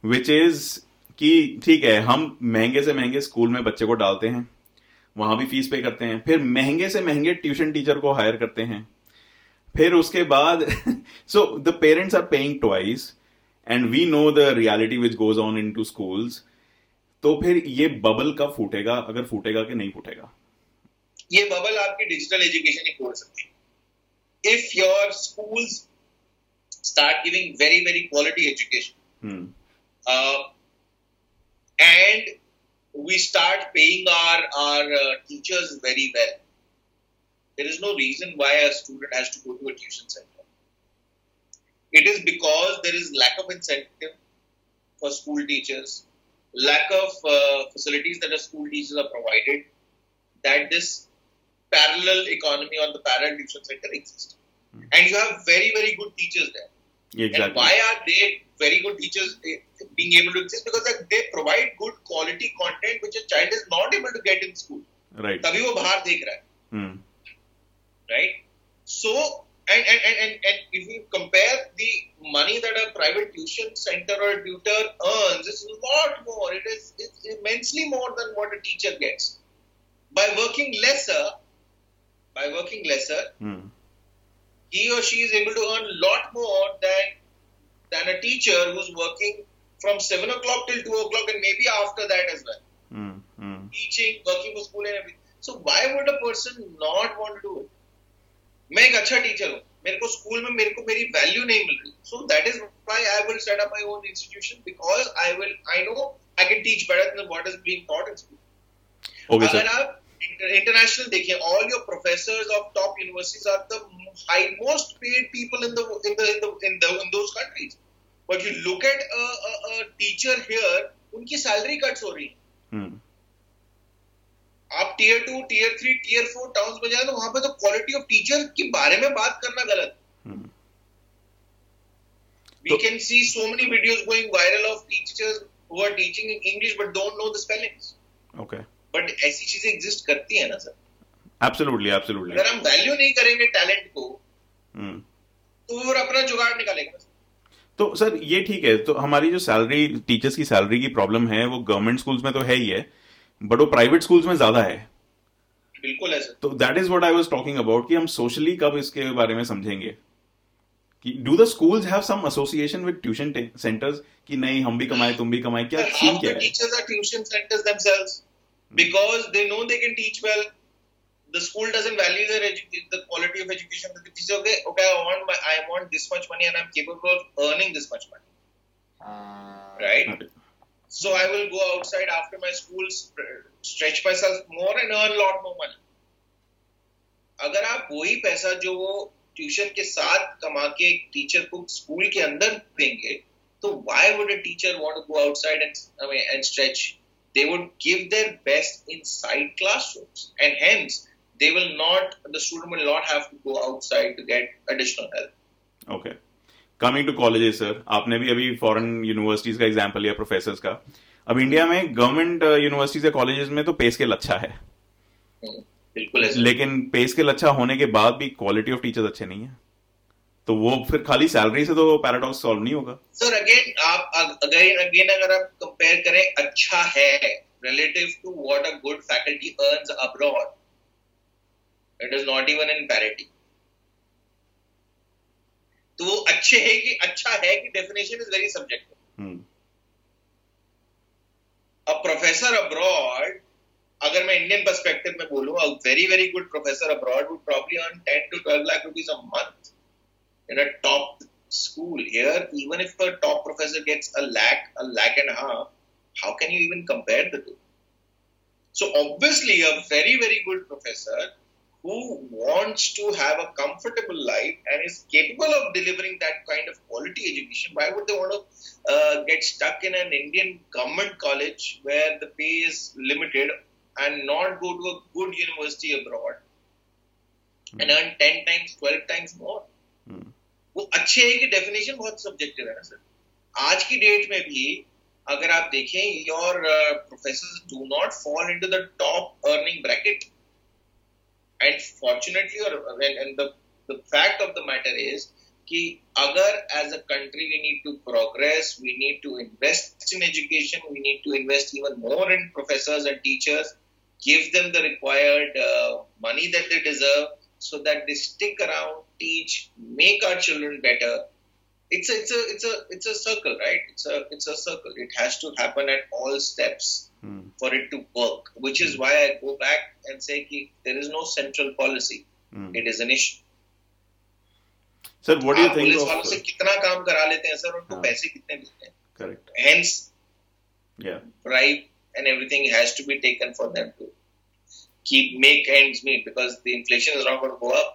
which is कि ठीक है हम महँगे से महँगे school में बच्चे को डालते हैं वहाँ भी फ़ीस पे करते हैं फिर महँगे से महँगे ट्यूशन टीचर को हायर करते हैं फिर उसके बाद so the parents are paying twice and we know the reality which goes on into school तो फिर ये बबल कब फूटेगा? अगर फूटेगा कि नहीं फूटेगा? ये बबल आपकी डिजिटल एजुकेशन ही फोड़ सकती है। If your school start giving very very quality education and we start paying our our teachers very well there is no reason why a student has to go to a tuition centre it is because there is lack of incentive for school teachers lack of uh, facilities that the school teachers are provided that this parallel economy or the parallel tuition center exists and you have very very good teachers there and exactly why are they very good teachers eh, being able to exist? Because like, they provide good quality content which a child is not able to get in school. Right तभी वो बाहर देख रहा है, हम्म right? So, and, and, and, and if you compare the money that a private tuition center or tutor earns, it's a lot more. It is it's immensely more than what a teacher gets. By working lesser, by working lesser, mm. he or she is able to earn a lot more than than a teacher who's working from seven o'clock till two o'clock and maybe after that as well. Mm. Mm. Teaching, working for school, and everything. So why would a person not want to do it? मैं एक अच्छा teacher हूँ। मेरे को school में मेरे को मेरी वैल्यू नहीं मिल रही। So that is why I will set up my own institution because I will I know I can teach better than what is being taught in school okay अगर सर आप international देखिए all your professors of top universities are the high most paid people in the in the in the in the in those countries but you look at a teacher here उनकी salary cuts हो रही है। हम्म आप tier two tier three tier four towns में जाए तो वहाँ पे तो क्वालिटी ऑफ़ टीचर के बारे में बात करना गलत तो- can see so many videos going viral of teachers who are teaching in english but don't know the spellings. Okay but ऐसी चीज़ें एग्जिस्ट करती है ना सर। एब्सोल्युटली एब्सोल्युटली अगर हम वैल्यू नहीं करेंगे टैलेंट को हम्म। तो वो अपना जुगाड़ निकालेगा तो सर ये ठीक है तो हमारी जो सैलरी टीचर्स की सैलरी की प्रॉब्लम है वो गवर्नमेंट स्कूल्स में तो है ही है बट वो प्राइवेट स्कूल्स में ज़्यादा है बिल्कुल है तो that is what I was talking about कि हम सोशली कब इसके बारे में समझेंगे कि do the schools have some association with tuition centres कि नहीं हम भी कमाए तुम भी कमाए क्या सीन half क्या the है teachers are tuition centers themselves because they know they can teach well the school doesn't value their edu- the quality of education the teacher okay okay i want my i want this much money and i'm capable of earning this much money Uh, right So I will go outside after my school, sp- stretch myself more and earn a lot more money. अगर आप वही पैसा जो वो tuition के साथ कमा के एक टीचर को स्कूल के अंदर देंगे तो why would a teacher want to go outside and I mean, and stretch? They would give their best inside classrooms, and hence they will not. The student will not have to go outside to get additional help. Okay Coming to colleges sir आपने भी अभी foreign universities का example लिया professors का। अब India में government universities या colleges में तो पे स्केल अच्छा है। बिल्कुल लेकिन पे स्केल अच्छा होने के बाद भी क्वालिटी ऑफ़ टीचर्स अच्छे नहीं है। तो वो फिर खाली सैलरी से तो पैराडॉक्स सॉल्व नहीं होगा। सर अगेन आप अगेन अगेन अगर आप कंपेयर करें अच्छा है relative to what a good faculty earns abroad it is not even in parity तो वो अच्छे है कि अच्छा है कि डेफिनेशन इज़ वेरी सब्जेक्ट अब प्रोफेसर अब्रॉड अगर मैं इंडियन परस्पेक्टिव में बोलू a very very good professor abroad would probably on ten to 12 lakh rupees a month in a top school here even if a top professor gets a lakh a lakh and half how can you even compare the two so obviously a very very good professor who wants to have a comfortable life and is capable of delivering that kind of quality education why would they want to uh, get stuck in an indian government college where the pay is limited and not go to a good university abroad and earn 10 times 12 times more हम्म वो अच्छे है कि definition बहुत subjective है ना sir आज की date में भी अगर आप देखें your professor do not fall into the top earning bracket and fortunately और and the the fact of the matter is कि अगर as a country we need to progress we need to invest in education we need to invest even more in professors and teachers give them the required uh, money that they deserve so that they stick around teach make our children better it's a, it's a it's a it's a circle right it's a it's a circle it has to happen at all steps hmm for it to work which is why i go back and say कि there is no central policy hmm it is an issue sir what do you आप think police वालों से of कितना काम करा लेते हैं sir उनको हाँ. पैसे कितने मिलते हैं करेक्ट hence या bribe and everything has to be taken for them to keep make ends meet because the inflation is not going to go up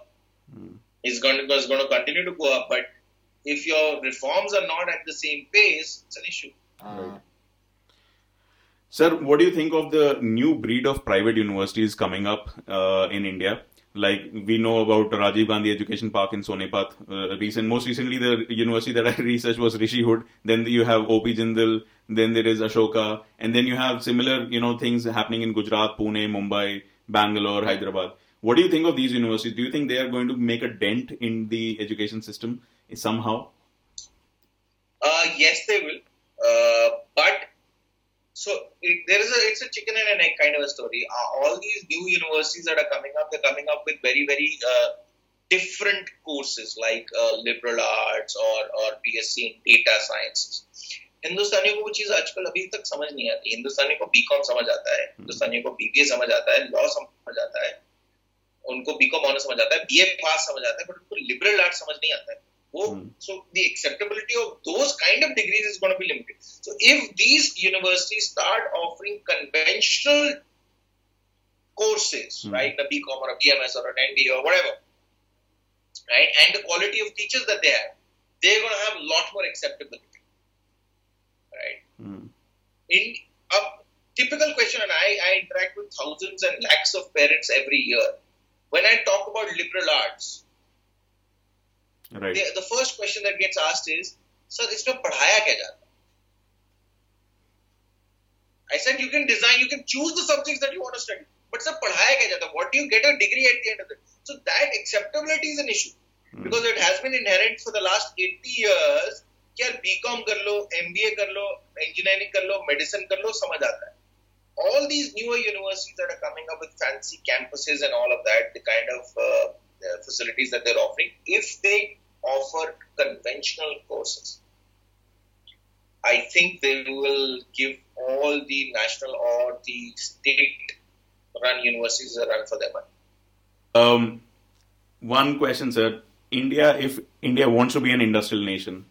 hmm it's going to, it's going to continue to go up. But if your reforms are not at the same pace, it's an issue. Sir, what do you think of the new breed of private universities coming up uh, in India? Like we know about Rajiv Gandhi Education Park in Sonepat. Uh, recent, most recently, the university that I researched was Rishihood. Then you have OP Jindal. Then there is Ashoka, and then you have similar, you know, things happening in Gujarat, Pune, Mumbai, Bangalore, Hyderabad. What do you think of these universities? Do you think they are going to make a dent in the education system somehow? Uh, yes, they will. Uh, but so it, there is a it's a chicken and an egg kind of a story. Uh, all these new universities that are coming up, they're coming up with very very uh, different courses like uh, liberal arts or or BSc in data sciences. हिंदुस्तानियों को वो चीज़ आजकल अभी तक समझ नहीं आती हिंदुस्तानी को BCom समझ आता है हिंदुस्तानियों को बीबीए समझ आता है लॉ समझ आता है उनको बीकॉम ऑनर समझ आता है बीए पास समझ आता है बट उनको लिबरल आर्ट समझ नहीं आता है वो so the acceptability of those kind of degrees is going to be limited so if these universities start offering conventional courses Hmm. right a bcom or a bms or an nd or whatever right and the quality of teachers that they have they're going to have a lot more acceptability right Hmm. in a typical question, and I, I interact with thousands and lakhs of parents every year. When I talk about liberal arts, right the, the first question that gets asked is, "Sir, इसमें पढ़ाया क्या जाता है?" I said, "You can design, you can choose the subjects that you want to study, but sir, पढ़ाया क्या जाता है? What do you get a degree at the end of it?" So that acceptability is an issue Hmm. because it has been inherent for the last 80 years कि यार BCom कर लो MBA कर लो engineering कर लो medicine कर लो समझ आता है all these newer universities that are coming up with fancy campuses and all of that, the kind of uh, uh, facilities that they're offering, if they offer conventional courses, I think they will give all the national or the state run universities a run for their money. Um, one question, sir. India, if India wants to be an industrial nation,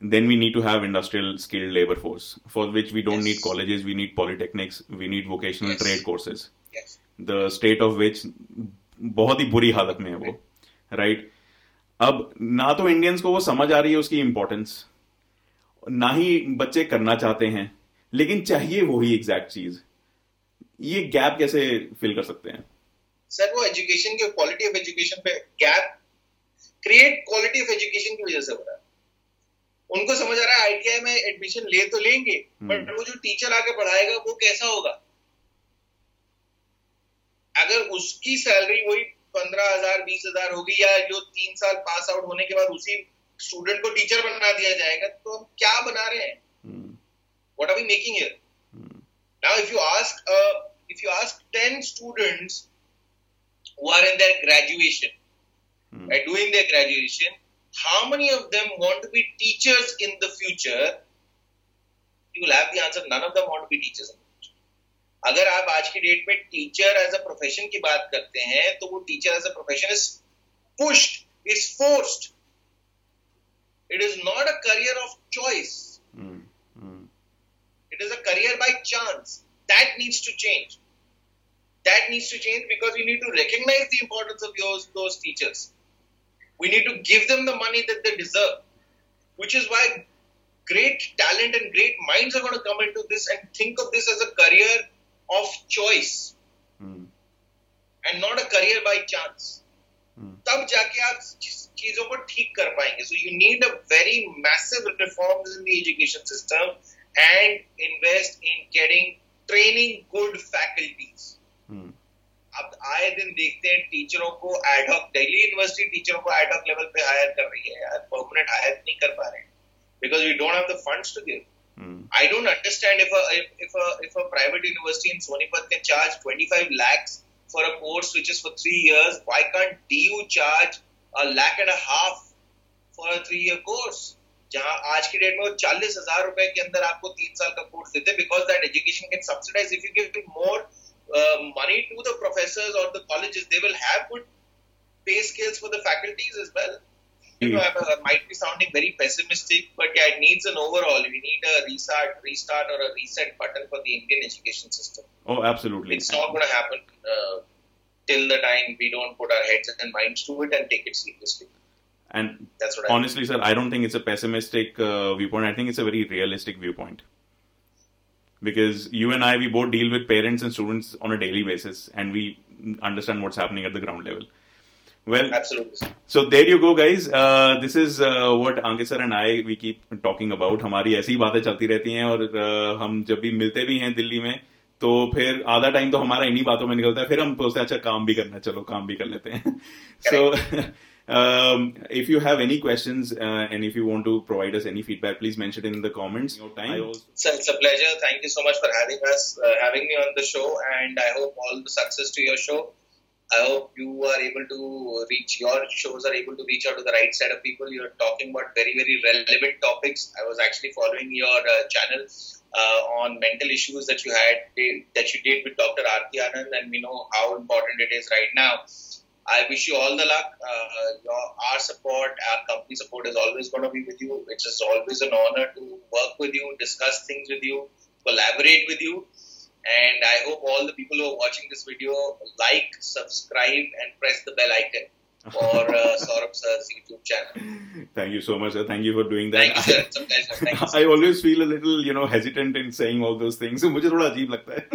then we need to have industrial skilled labor force, for which we don't Yes. need colleges, we need polytechnics, we need vocational Yes. trade courses. Yes. The state of which बहुत ही बुरी हालत में है वो right अब ना तो Indians को वो समझ आ रही है उसकी इंपॉर्टेंस ना ही बच्चे करना चाहते हैं लेकिन चाहिए वही एग्जैक्ट चीज़। ये गैप कैसे फिल कर सकते हैं? सर वो एजुकेशन के क्वालिटी ऑफ़ एजुकेशन पे gap create quality of education की वजह से हो रहा है। उनको समझ आ रहा है आईटीआई में एडमिशन ले तो लेंगे बट वो जो टीचर आके पढ़ाएगा वो कैसा होगा? अगर उसकी सैलरी वही पंद्रह हज़ार बीस हज़ार होगी या जो तीन साल पास आउट होने के बाद उसी स्टूडेंट को टीचर बना दिया जाएगा तो हम क्या बना रहे हैं हम्म, we making here? Hmm, Now, if you ask, uh, if you ask ten students who are in their graduation, hmm, right, doing their graduation, how many of them want to be teachers in the future? You will have the answer. None of them want to be teachers. In the. अगर आप आज की date में teacher as a profession की बात करते हैं तो वो teacher as a profession is pushed is forced it is not a career of choice it is a career by chance that needs to change that needs to change because you need to recognise the importance of your those teachers we need to give them the money that they deserve which is why great talent and great minds are gonna come into this and think of this as a career of choice hmm, and not a career by chance. Hmm, तब जाके आप चीज़ों को ठीक कर पाएँगे। So you need a very massive reforms in the education system and invest in getting training good faculties अब आए दिन देखते हैं टीचरों को एडहॉक दिल्ली यूनिवर्सिटी टीचरों को एडहॉक लेवल पे हायर कर रही है यार। परमानेंट हायर नहीं कर पा रहे because we don't have the funds to give hmm, I don't understand if a if, if a if a private university in Sonipat can charge 25 lakhs for a course which is for three years. Why can't DU charge a lakh and a half for a three year course? जहां आज की date में वो चालीस हजार रुपए के अंदर आपको तीन साल का कोर्स देते because that education can subsidise if you give more money to the professors और the colleges they will have good पे scales for the faculties as well. you know, I might be sounding very pessimistic, but yeah, it needs an overall. We need a restart, restart or a reset button for the Indian education system. oh absolutely It's not going to happen uh, till the time we don't put our heads and minds to it and take it seriously. and That's what I honestly sir i don't think it's a pessimistic uh, viewpoint i think it's a very realistic viewpoint because you and i we both deal with parents and students on a daily basis and we understand what's happening at the ground level Well, absolutely. So there you go, guys. Uh, this is uh, what Anke sir and I we keep talking about. हमारी ऐसी बातें चलती रहती हैं और uh, हम जब भी मिलते भी हैं दिल्ली में तो फिर आधा टाइम तो हमारा इन्हीं बातों में निकलता है। फिर हम सोचते हैं अच्छा काम भी करना चलो काम भी कर लेते हैं। So if you have any questions and if you want to provide us any feedback please mention in the comments your time sir it's a pleasure thank you so much for having us having me on the show and I hope all the success to your show I hope you are able to reach your shows are able to reach out to the right set of people. You're talking about very very relevant topics. I was actually following your uh, channel uh, on mental issues that you had that you did with Dr. Aarti Anand, and we know how important it is right now. I wish you all the luck. Uh, your, our support, our company support is always going to be with you. It's just always an honor to work with you, discuss things with you, collaborate with you. And I hope all the people who are watching this video like, subscribe, and press the bell icon for uh, Saurabh sir's YouTube channel. Thank you so much, sir. Thank you for doing that. Thank you, sir. It's a pleasure. Thank you, sir. I always feel a little, you know, hesitant in saying all those things. So मुझे थोड़ा अजीब लगता है